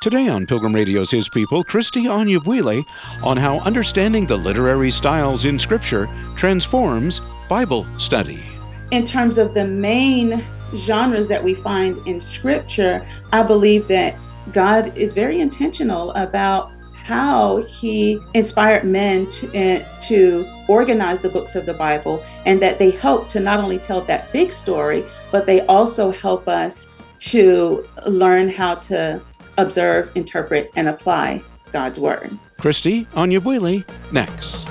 Today on Pilgrim Radio's His People, Kristie Anyabwile on how understanding the literary styles in Scripture transforms Bible study. In terms of the main genres that we find in Scripture, I believe that God is very intentional about how He inspired men to, uh, to organize the books of the Bible and that they help to not only tell that big story, but they also help us to learn how to observe, interpret, and apply God's Word. Kristie Anyabwile, next.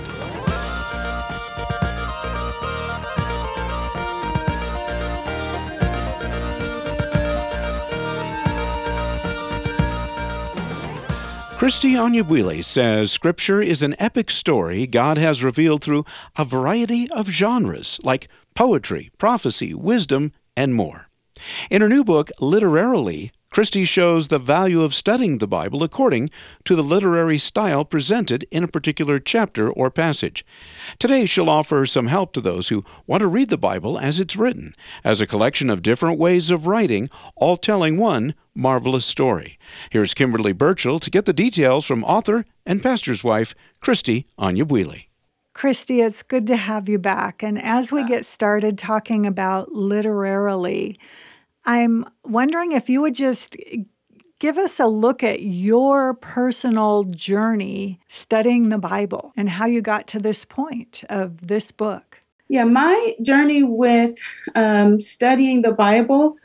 Kristie Anyabwile says Scripture is an epic story God has revealed through a variety of genres like poetry, prophecy, wisdom, and more. In her new book, Literarily, Kristie shows the value of studying the Bible according to the literary style presented in a particular chapter or passage. Today, she'll offer some help to those who want to read the Bible as it's written, as a collection of different ways of writing, all telling one marvelous story. Here's Kimberly Burchell to get the details from author and pastor's wife, Kristie Anyabwile. Kristie, it's good to have you back. And as we get started talking about literarily, I'm wondering if you would just give us a look at your personal journey studying the Bible and how you got to this point of this book. Yeah, my journey with um, studying the Bible,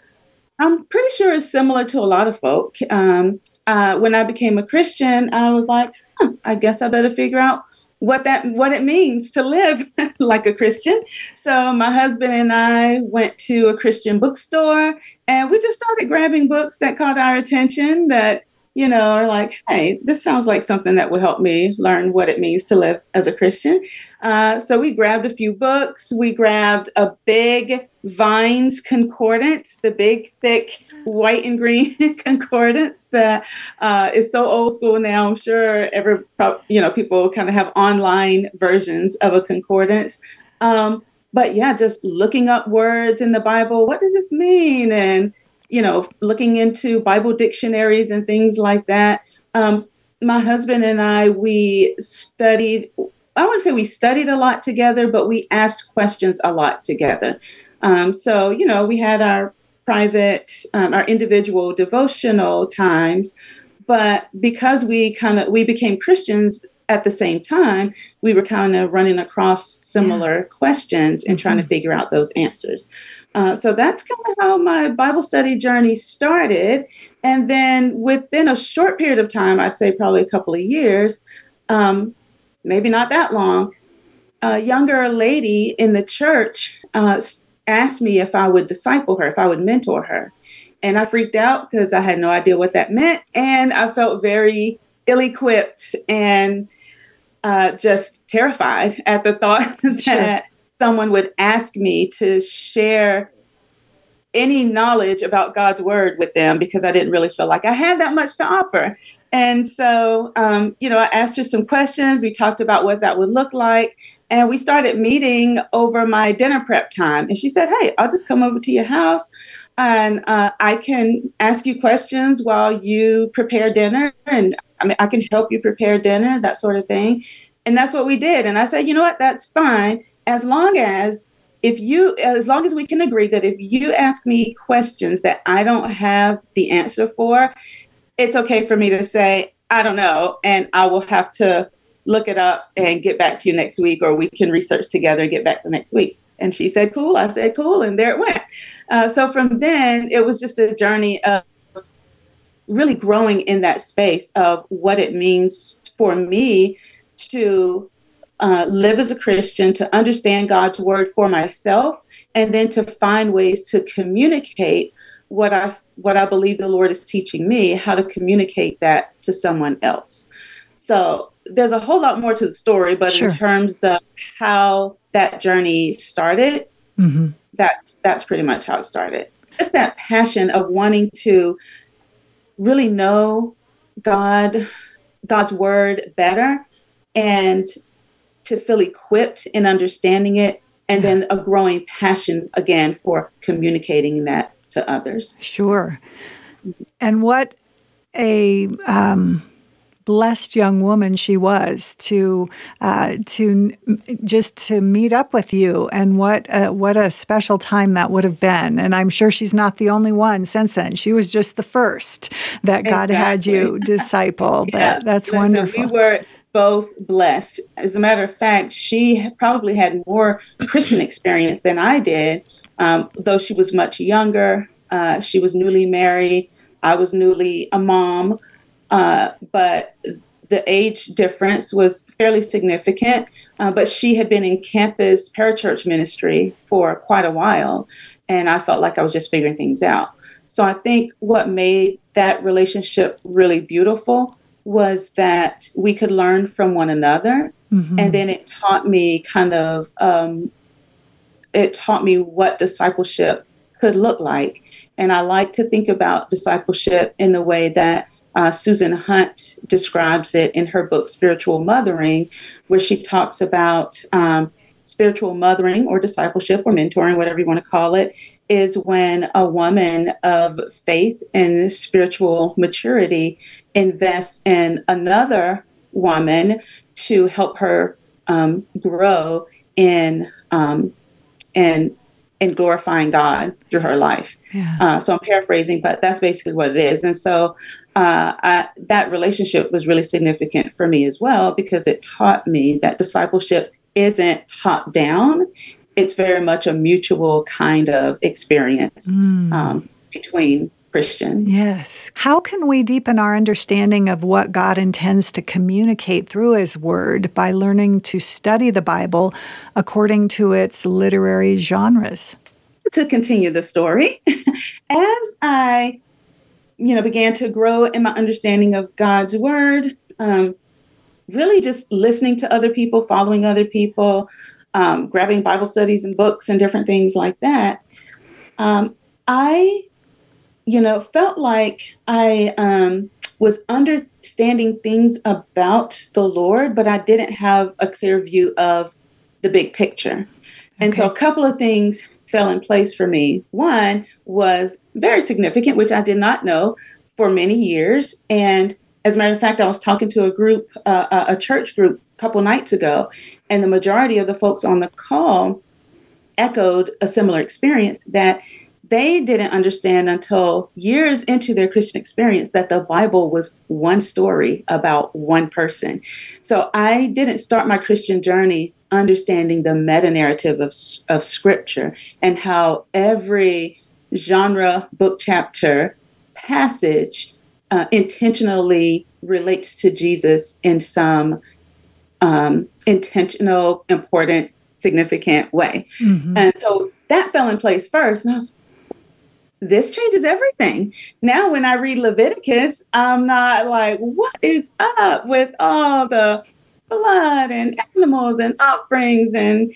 I'm pretty sure is similar to a lot of folk. Um, uh, when I became a Christian, I was like, huh, I guess I better figure out what that what it means to live like a Christian. So my husband and I went to a Christian bookstore and we just started grabbing books that caught our attention that you know are like, hey, this sounds like something that will help me learn what it means to live as a Christian. Uh, so we grabbed a few books. We grabbed a big Vines concordance, the big thick white and green concordance that uh, is so old school now. I'm sure every you know people kind of have online versions of a concordance. Um, but yeah, just looking up words in the Bible. What does this mean? And you know, looking into Bible dictionaries and things like that. Um, my husband and I, we studied. I wouldn't say we studied a lot together, but we asked questions a lot together. Um, so you know, we had our private, um, our individual devotional times. But because we kind of we became Christians at the same time, we were kind of running across similar yeah. questions and trying mm-hmm. to figure out those answers. Uh, so that's kind of how my Bible study journey started. And then within a short period of time, I'd say probably a couple of years, um, maybe not that long, a younger lady in the church uh, asked me if I would disciple her, if I would mentor her. And I freaked out because I had no idea what that meant. And I felt very ill equipped and uh, just terrified at the thought that sure. someone would ask me to share any knowledge about God's word with them because I didn't really feel like I had that much to offer. And so, um, you know, I asked her some questions. We talked about what that would look like. And we started meeting over my dinner prep time. And she said, Hey, I'll just come over to your house and uh, I can ask you questions while you prepare dinner. And I mean, I can help you prepare dinner, that sort of thing. And that's what we did. And I said, You know what? That's fine. As long as if you as long as we can agree that if you ask me questions that I don't have the answer for, it's okay for me to say, I don't know, and I will have to look it up and get back to you next week, or we can research together and get back the next week. And she said, cool. I said, cool. And there it went. Uh, so from then, it was just a journey of really growing in that space of what it means for me to uh, live as a Christian, to understand God's word for myself, and then to find ways to communicate what I what I believe the Lord is teaching me, how to communicate that to someone else. So there's a whole lot more to the story, but sure. in terms of how that journey started, mm-hmm. that's that's pretty much how it started. It's that passion of wanting to really know God, God's word better, and to feel equipped in understanding it, and yeah. then a growing passion again for communicating that to others. Sure. And what a um, blessed young woman she was to uh, to just to meet up with you and what a, what a special time that would have been. And I'm sure she's not the only one since then. She was just the first that God exactly. had you disciple but that's Listen, wonderful we were both blessed. As a matter of fact she probably had more Christian experience than I did um, though she was much younger. Uh, she was newly married. I was newly a mom uh, but the age difference was fairly significant. Uh, but she had been in campus parachurch ministry for quite a while, and I felt like I was just figuring things out. So I think what made that relationship really beautiful was that we could learn from one another, mm-hmm. and then it taught me kind of um, it taught me what discipleship could look like. And I like to think about discipleship in the way that uh, Susan Hunt describes it in her book, Spiritual Mothering, where she talks about um, spiritual mothering or discipleship or mentoring, whatever you want to call it, is when a woman of faith and spiritual maturity invests in another woman to help her um, grow in um, in in glorifying God through her life. Yeah. Uh, so I'm paraphrasing, but that's basically what it is. And so uh, I, that relationship was really significant for me as well because it taught me that discipleship isn't top down. It's very much a mutual kind of experience mm. um, between Christians. Yes. How can we deepen our understanding of what God intends to communicate through His Word by learning to study the Bible according to its literary genres? To continue the story, as I you know, began to grow in my understanding of God's word. Um, really just listening to other people, following other people, um, grabbing Bible studies and books and different things like that. Um, I, you know, felt like I um, was understanding things about the Lord, but I didn't have a clear view of the big picture. And okay. so a couple of things fell in place for me. One was very significant, which I did not know for many years. And as a matter of fact, I was talking to a group, uh, a church group, a couple nights ago, and the majority of the folks on the call echoed a similar experience that they didn't understand until years into their Christian experience that the Bible was one story about one person. So I didn't start my Christian journey understanding the meta narrative of, of scripture and how every genre, book chapter, passage uh, intentionally relates to Jesus in some um, intentional, important, significant way. Mm-hmm. And so that fell in place first. And I was, this changes everything. Now, when I read Leviticus, I'm not like, what is up with all the blood and animals and offerings and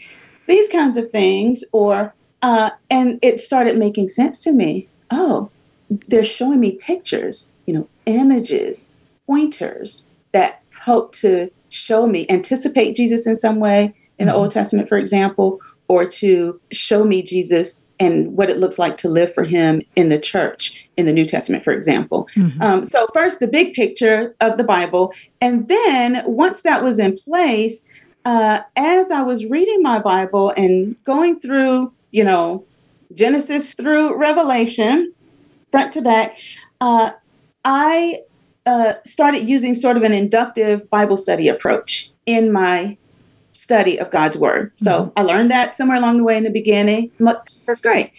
these kinds of things or uh, and it started making sense to me oh they're showing me pictures you know images pointers that help to show me anticipate jesus in some way in the mm-hmm. old testament for example or to show me Jesus and what it looks like to live for him in the church in the New Testament, for example. Mm-hmm. Um, so, first, the big picture of the Bible. And then, once that was in place, uh, as I was reading my Bible and going through, you know, Genesis through Revelation, front to back, uh, I uh, started using sort of an inductive Bible study approach in my study of God's word. So mm-hmm. I learned that somewhere along the way in the beginning. That's great.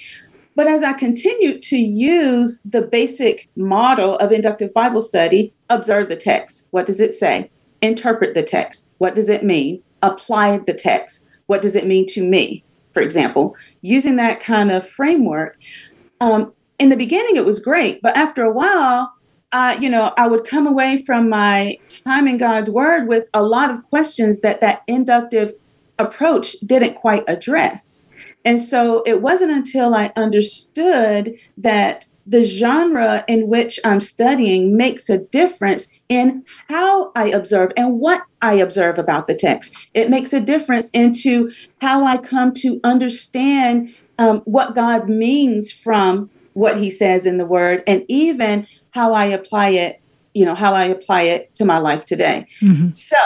But as I continued to use the basic model of inductive Bible study, observe the text. What does it say? Interpret the text. What does it mean? Apply the text. What does it mean to me? For example, using that kind of framework. Um, in the beginning, it was great, but after a while, uh, you know, I would come away from my time in God's Word with a lot of questions that that inductive approach didn't quite address. And so it wasn't until I understood that the genre in which I'm studying makes a difference in how I observe and what I observe about the text. It makes a difference into how I come to understand um, what God means from what He says in the Word, and even how I apply it you know, how I apply it to my life today. Mm-hmm. So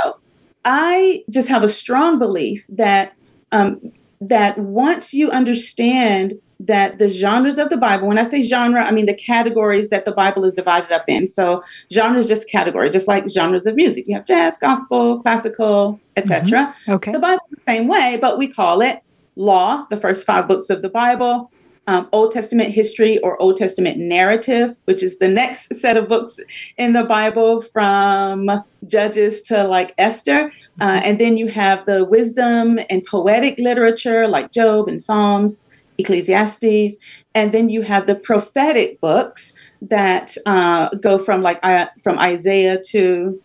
I just have a strong belief that um, that once you understand that the genres of the Bible, when I say genre, I mean the categories that the Bible is divided up in. So genre is just category, just like genres of music. You have jazz, gospel, classical, etc. Mm-hmm. Okay. The Bible's the same way, but we call it law, the first five books of the Bible, um, Old Testament history or Old Testament narrative, which is the next set of books in the Bible from Judges to like Esther. Uh, mm-hmm. and then you have the wisdom and poetic literature like Job and Psalms, Ecclesiastes. And then you have the prophetic books that uh, go from like uh, from Isaiah to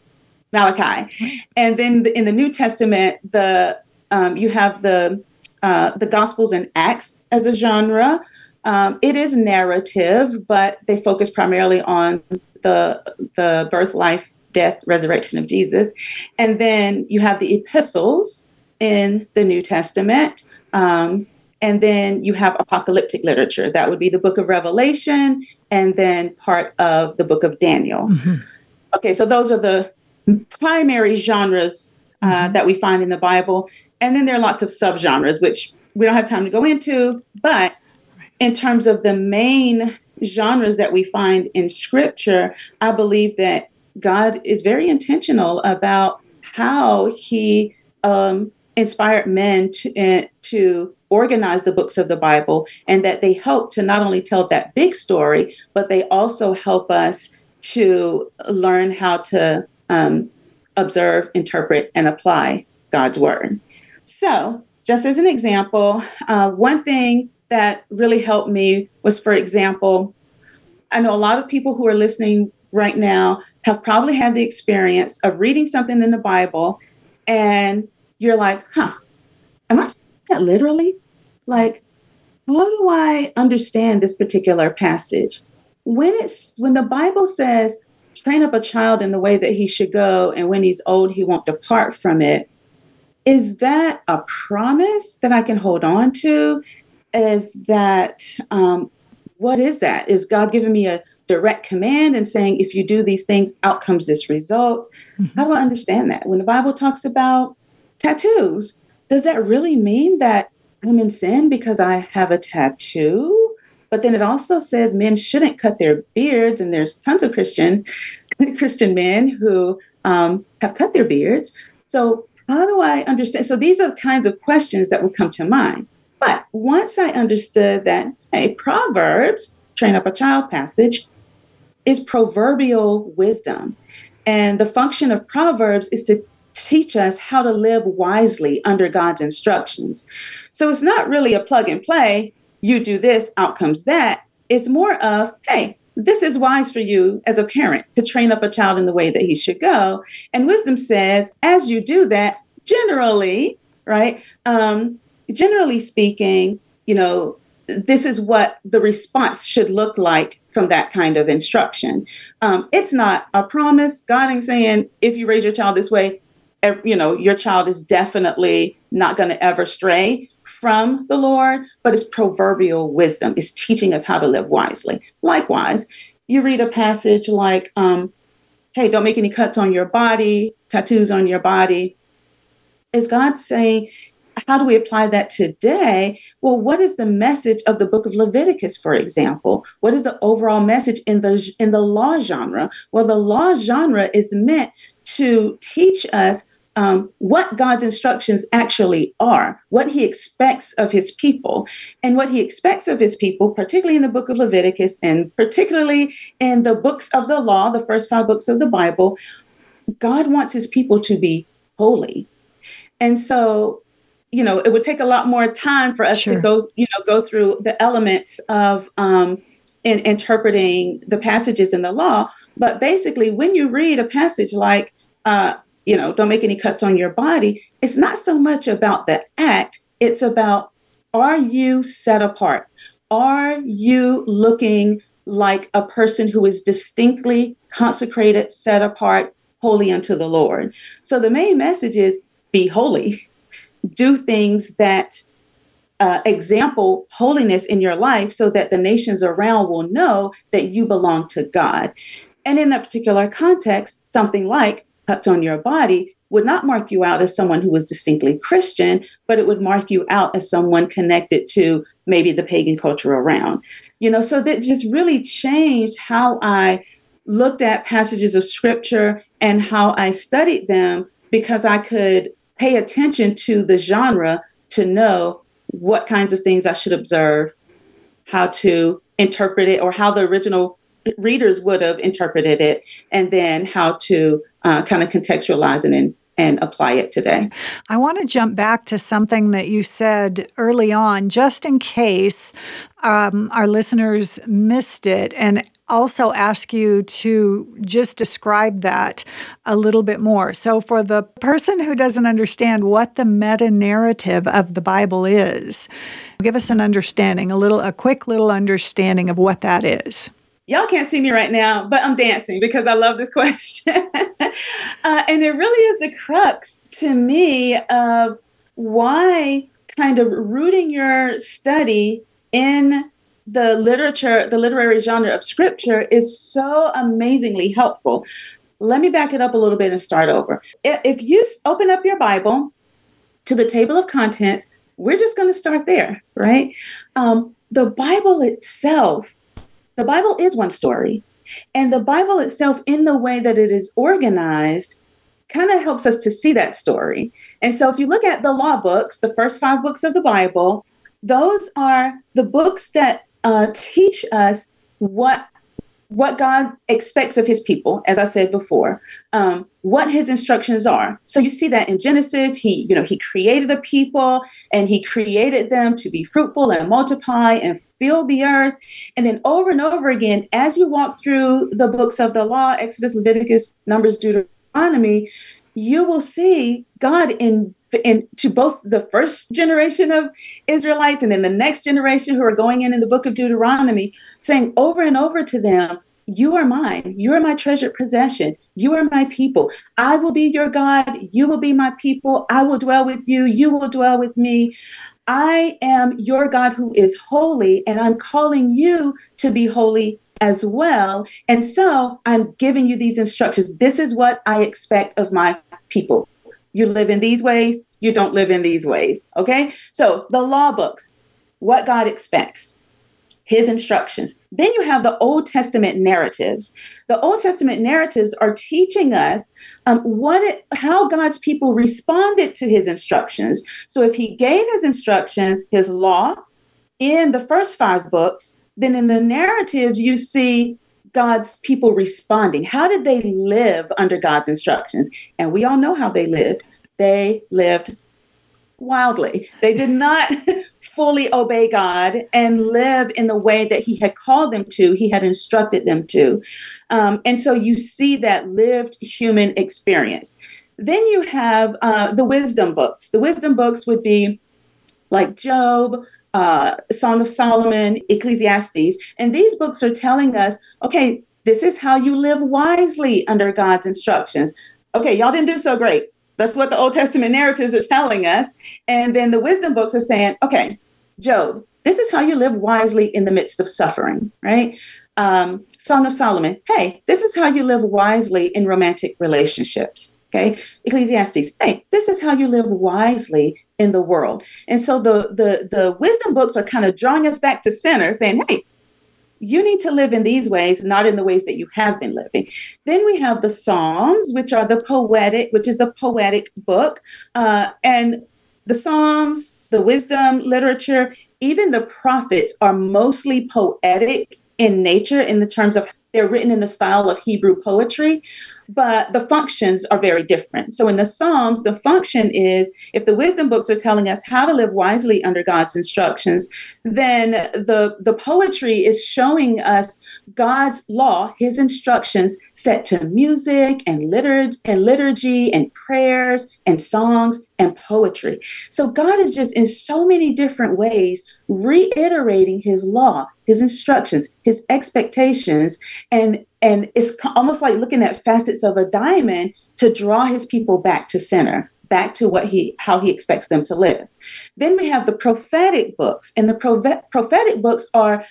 Malachi. And then in the New Testament, the um, you have the uh, the Gospels and Acts as a genre. Um, it is narrative, but they focus primarily on the the birth, life, death, resurrection of Jesus, and then you have the epistles in the New Testament. Um, and then you have apocalyptic literature. That would be the book of Revelation and then part of the book of Daniel. Mm-hmm. Okay, so those are the primary genres uh, mm-hmm. that we find in the Bible. And then there are lots of subgenres, which we don't have time to go into. But in terms of the main genres that we find in scripture, I believe that God is very intentional about how he um, inspired men to, uh, to organize the books of the Bible and that they help to not only tell that big story, but they also help us to learn how to um, observe, interpret, and apply God's word. So, just as an example, uh, one thing that really helped me was, for example, I know a lot of people who are listening right now have probably had the experience of reading something in the Bible and you're like, huh, am I that literally? Like, how do I understand this particular passage? When it's when the Bible says, train up a child in the way that he should go, and when he's old, he won't depart from it. Is that a promise that I can hold on to? Is that um, what is that? Is God giving me a direct command and saying, if you do these things, out comes this result? Mm-hmm. How do I understand that? When the Bible talks about tattoos, does that really mean that I'm in sin because I have a tattoo? But then it also says men shouldn't cut their beards, and there's tons of Christian Christian men who um, have cut their beards. So how do I understand? So these are the kinds of questions that would come to mind. But once I understood that, hey, Proverbs, train up a child passage, is proverbial wisdom. And the function of Proverbs is to teach us how to live wisely under God's instructions. So it's not really a plug and play, you do this, outcomes that. It's more of, hey, this is wise for you as a parent to train up a child in the way that he should go. And wisdom says, as you do that, generally, right? Um, generally speaking, you know, this is what the response should look like from that kind of instruction. Um, it's not a promise. God ain't saying if you raise your child this way, you know, your child is definitely not going to ever stray from the Lord, but it's proverbial wisdom. It's teaching us how to live wisely. Likewise, you read a passage like, um, hey, don't make any cuts on your body, tattoos on your body. Is God saying, how do we apply that today? Well, what is the message of the book of Leviticus, for example? What is the overall message in the in the law genre? Well, the law genre is meant to teach us um, what God's instructions actually are, what He expects of His people. And what He expects of His people, particularly in the book of Leviticus and particularly in the books of the law, the first five books of the Bible, God wants His people to be holy. And so, you know, it would take a lot more time for us sure. to go, you know, go through the elements of, um, in interpreting the passages in the law. But basically, when you read a passage like uh, you know, don't make any cuts on your body. It's not so much about the act, it's about are you set apart? Are you looking like a person who is distinctly consecrated, set apart, holy unto the Lord? So the main message is be holy. Do things that uh, example holiness in your life so that the nations around will know that you belong to God. And in that particular context, something like cuts on your body would not mark you out as someone who was distinctly Christian, but it would mark you out as someone connected to maybe the pagan culture around. You know, so that just really changed how I looked at passages of scripture and how I studied them because I could pay attention to the genre to know what kinds of things I should observe, how to interpret it, or how the original readers would have interpreted it, and then how to uh, kind of contextualize it and and apply it today. I want to jump back to something that you said early on, just in case um, our listeners missed it, and also ask you to just describe that a little bit more. So, for the person who doesn't understand what the meta narrative of the Bible is, give us an understanding, a little, a quick little understanding of what that is y'all can't see me right now, but I'm dancing because I love this question. uh, and it really is the crux to me of why kind of rooting your study in the literature, the literary genre of scripture is so amazingly helpful. Let me back it up a little bit and start over. If you open up your Bible to the table of contents, we're just going to start there, right? Um, the Bible itself the Bible is one story. And the Bible itself, in the way that it is organized, kind of helps us to see that story. And so if you look at the law books, the first five books of the Bible, those are the books that uh, teach us what what God expects of his people, as I said before, um, what his instructions are. So you see that in Genesis, he, you know, he created a people and he created them to be fruitful and multiply and fill the earth. And then over and over again, as you walk through the books of the law, Exodus, Leviticus, Numbers, Deuteronomy, you will see God in in to both the first generation of Israelites and then the next generation who are going in in the book of Deuteronomy, saying over and over to them, You are mine. You are my treasured possession. You are my people. I will be your God. You will be my people. I will dwell with you. You will dwell with me. I am your God who is holy, and I'm calling you to be holy as well. And so I'm giving you these instructions. This is what I expect of my people. You live in these ways, you don't live in these ways. Okay? So the law books, what God expects, his instructions. Then you have the Old Testament narratives. The Old Testament narratives are teaching us um, what it, how God's people responded to his instructions. So if he gave his instructions, his law, in the first five books, then in the narratives you see God's people responding? How did they live under God's instructions? And we all know how they lived. They lived wildly. They did not fully obey God and live in the way that He had called them to, He had instructed them to. Um, and so you see that lived human experience. Then you have uh, the wisdom books. The wisdom books would be like Job, uh, Song of Solomon, Ecclesiastes. And these books are telling us okay, this is how you live wisely under God's instructions. Okay, y'all didn't do so great. That's what the Old Testament narratives are telling us. And then the wisdom books are saying, okay, Job, this is how you live wisely in the midst of suffering, right? Um, Song of Solomon, hey, this is how you live wisely in romantic relationships. Okay, Ecclesiastes, hey, this is how you live wisely in the world. And so the the the wisdom books are kind of drawing us back to center, saying, hey, you need to live in these ways, not in the ways that you have been living. Then we have the Psalms, which are the poetic, which is a poetic book, uh, and the Psalms, the wisdom literature, even the prophets are mostly poetic in nature in the terms of they're written in the style of Hebrew poetry but the functions are very different. So in the Psalms, the function is if the wisdom books are telling us how to live wisely under God's instructions, then the, the poetry is showing us God's law, his instructions set to music and liturgy and liturgy and prayers and songs and poetry. So God is just in so many different ways reiterating his law, his instructions, his expectations, and and it's almost like looking at facets of a diamond to draw his people back to center back to what he how he expects them to live. Then we have the prophetic books and the prophetic books are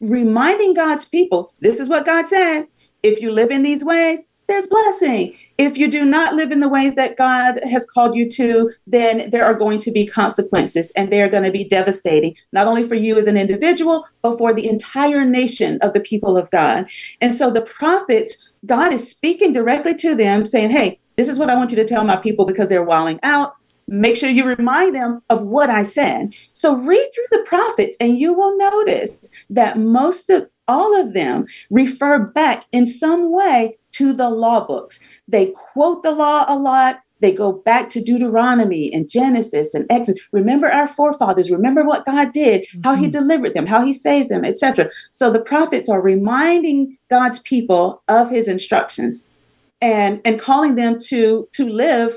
reminding god's people this is what god said. If you live in these ways, there's blessing. If you do not live in the ways that God has called you to, then there are going to be consequences and they are going to be devastating, not only for you as an individual, but for the entire nation of the people of God. And so the prophets, God is speaking directly to them, saying, Hey, this is what I want you to tell my people because they're walling out. Make sure you remind them of what I said. So read through the prophets and you will notice that most of all of them refer back in some way to the law books. They quote the law a lot. They go back to Deuteronomy and Genesis and Exodus. Remember our forefathers. Remember what God did, mm-hmm. how He mm-hmm. delivered them, how He saved them, etc. So the prophets are reminding God's people of His instructions, and and calling them to to live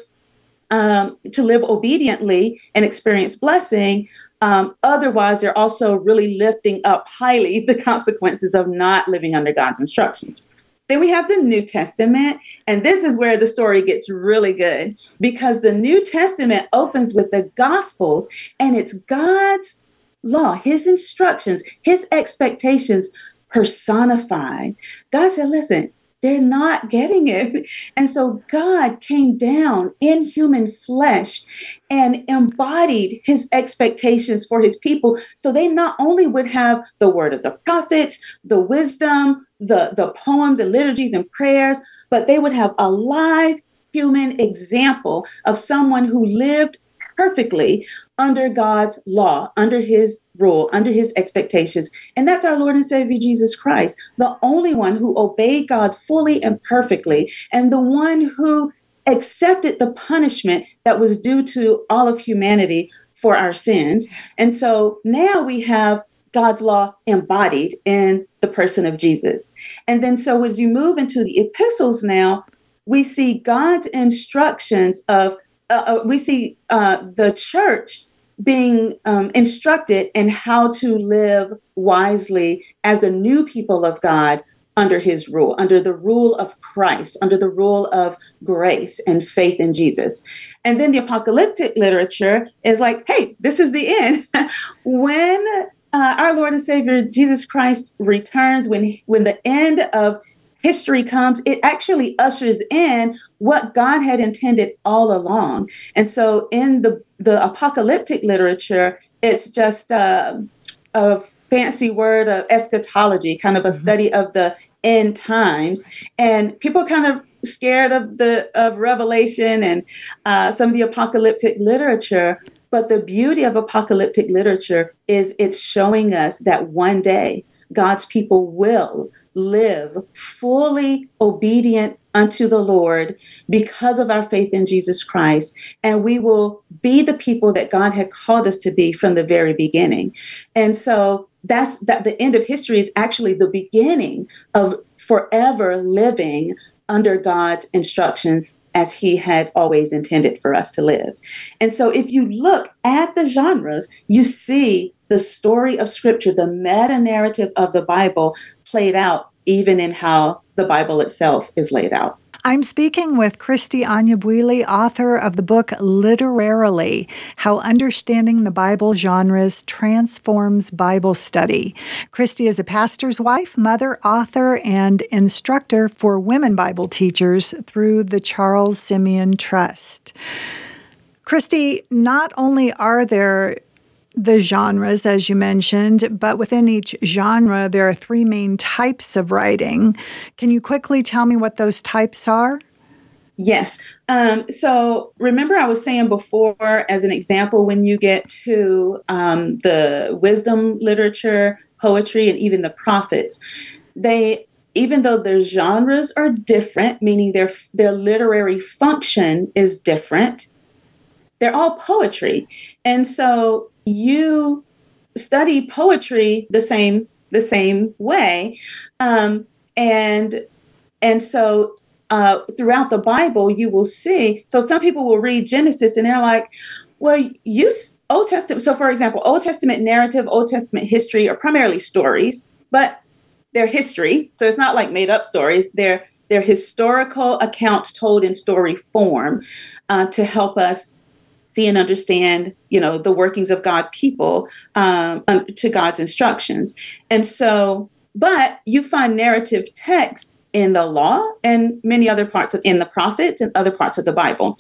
um, to live obediently and experience blessing. Um, otherwise, they're also really lifting up highly the consequences of not living under God's instructions. Then we have the New Testament, and this is where the story gets really good because the New Testament opens with the Gospels and it's God's law, His instructions, His expectations personified. God said, Listen, they're not getting it. And so God came down in human flesh and embodied his expectations for his people. So they not only would have the word of the prophets, the wisdom, the, the poems and liturgies and prayers, but they would have a live human example of someone who lived perfectly under God's law, under his rule, under his expectations. And that's our Lord and Savior Jesus Christ, the only one who obeyed God fully and perfectly, and the one who accepted the punishment that was due to all of humanity for our sins. And so now we have God's law embodied in the person of Jesus. And then so as you move into the epistles now, we see God's instructions of uh, uh, we see uh, the church being um, instructed in how to live wisely as the new people of God under his rule, under the rule of Christ, under the rule of grace and faith in Jesus. And then the apocalyptic literature is like, hey, this is the end. when uh, our Lord and Savior Jesus Christ returns, when when the end of history comes, it actually ushers in what God had intended all along. And so in the, the apocalyptic literature, it's just uh, a fancy word of eschatology, kind of a mm-hmm. study of the end times. And people kind of scared of the of Revelation and uh, some of the apocalyptic literature. But the beauty of apocalyptic literature is it's showing us that one day God's people will live fully obedient unto the Lord because of our faith in Jesus Christ. And we will be the people that God had called us to be from the very beginning. And so that's that the end of history is actually the beginning of forever living under God's instructions as he had always intended for us to live. And so if you look at the genres, you see the story of scripture, the meta narrative of the Bible played out even in how the Bible itself is laid out. I'm speaking with Kristie Anyabwile, author of the book Literarily How Understanding the Bible Genres Transforms Bible Study. Kristie is a pastor's wife, mother, author, and instructor for women Bible teachers through the Charles Simeon Trust. Kristie, not only are there the genres, as you mentioned, but within each genre, there are three main types of writing. Can you quickly tell me what those types are? Yes. Um, so remember, I was saying before, as an example, when you get to um, the wisdom literature, poetry, and even the prophets, they even though their genres are different, meaning their their literary function is different, they're all poetry. And so you study poetry the same the same way. Um, and and so uh, throughout the bible you will see so some people will read genesis and they're like well you old testament so for example old testament narrative old testament history are primarily stories but they're history. So it's not like made up stories. They're they're historical accounts told in story form uh, to help us see and understand, you know, the workings of God people um, to God's instructions. And so, but you find narrative texts in the law and many other parts of in the prophets and other parts of the Bible.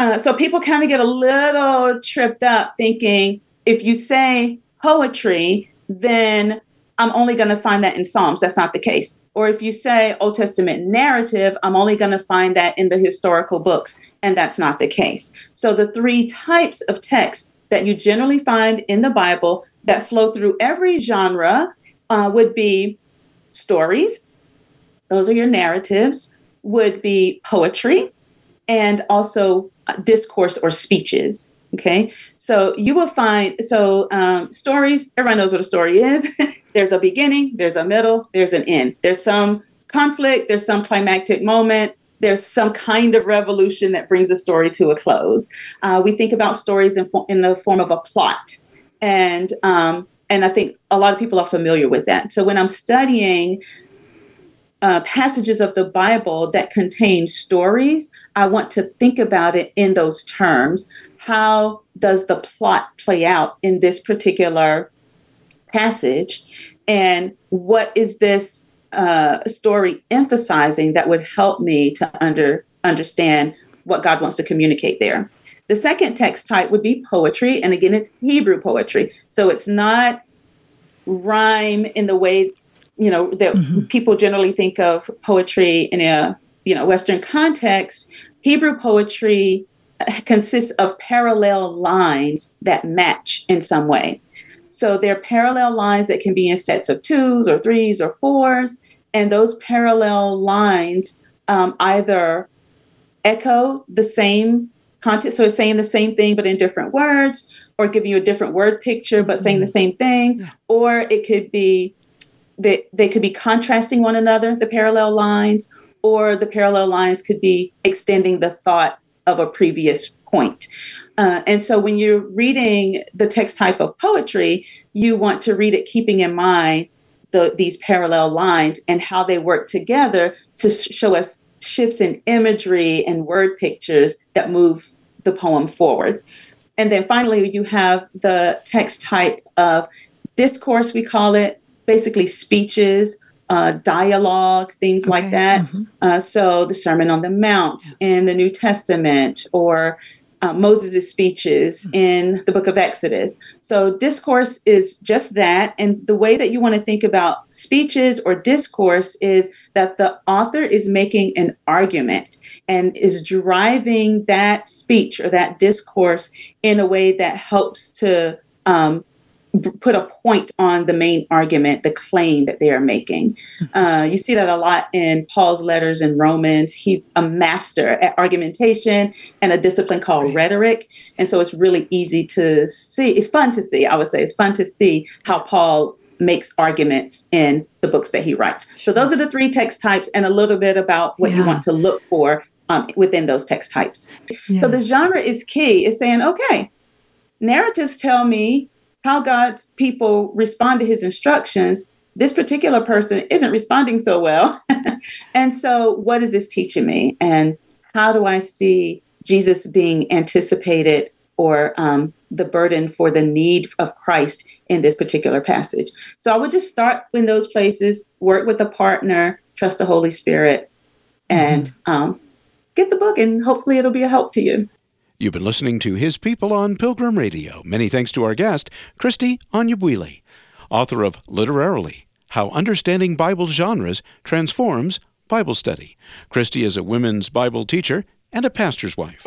Uh, so people kind of get a little tripped up thinking if you say poetry, then I'm only going to find that in Psalms. That's not the case. Or if you say Old Testament narrative, I'm only going to find that in the historical books. And that's not the case. So the three types of text that you generally find in the Bible that flow through every genre uh, would be stories, those are your narratives, would be poetry, and also uh, discourse or speeches. Okay, so you will find so um, stories. Everyone knows what a story is. there's a beginning, there's a middle, there's an end. There's some conflict, there's some climactic moment, there's some kind of revolution that brings a story to a close. Uh, we think about stories in, in the form of a plot, and um, and I think a lot of people are familiar with that. So when I'm studying uh, passages of the Bible that contain stories, I want to think about it in those terms. How does the plot play out in this particular passage? And what is this uh, story emphasizing that would help me to under, understand what God wants to communicate there? The second text type would be poetry. And again, it's Hebrew poetry. So it's not rhyme in the way, you know, that mm-hmm. people generally think of poetry in a, you know, Western context. Hebrew poetry consists of parallel lines that match in some way. So they're parallel lines that can be in sets of twos or threes or fours. And those parallel lines um, either echo the same content, so it's saying the same thing but in different words, or giving you a different word picture but saying mm-hmm. the same thing, yeah. or it could be that they, they could be contrasting one another, the parallel lines, or the parallel lines could be extending the thought of a previous point. Uh, and so when you're reading the text type of poetry, you want to read it keeping in mind the, these parallel lines and how they work together to show us shifts in imagery and word pictures that move the poem forward. And then finally, you have the text type of discourse, we call it, basically speeches, uh, dialogue, things okay. like that. Mm-hmm. Uh, so the Sermon on the Mount yeah. in the New Testament, or uh, Moses' speeches mm-hmm. in the book of Exodus. So, discourse is just that. And the way that you want to think about speeches or discourse is that the author is making an argument and is driving that speech or that discourse in a way that helps to um, put a point on the main argument, the claim that they are making. Mm-hmm. Uh, you see that a lot in Paul's letters in Romans. He's a master at argumentation and a discipline called right. rhetoric. And so it's really easy to see. It's fun to see, I would say. It's fun to see how Paul makes arguments in the books that he writes. So those are the three text types and a little bit about what yeah. you want to look for um, within those text types. Yeah. So the genre is key. Is saying, okay, narratives tell me how God's people respond to his instructions, this particular person isn't responding so well. and so, what is this teaching me? And how do I see Jesus being anticipated or um, the burden for the need of Christ in this particular passage? So, I would just start in those places, work with a partner, trust the Holy Spirit, and mm-hmm. um, get the book, and hopefully, it'll be a help to you. You've been listening to His People on Pilgrim Radio. Many thanks to our guest, Kristie Anyabwile, author of Literarily How Understanding Bible Genres Transforms Bible Study. Kristie is a women's Bible teacher and a pastor's wife.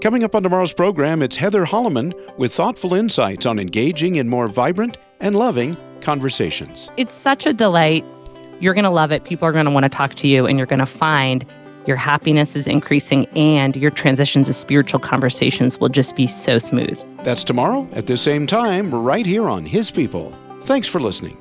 Coming up on tomorrow's program, it's Heather Holleman with thoughtful insights on engaging in more vibrant and loving conversations. It's such a delight. You're going to love it. People are going to want to talk to you, and you're going to find your happiness is increasing, and your transition to spiritual conversations will just be so smooth. That's tomorrow at the same time, right here on His People. Thanks for listening.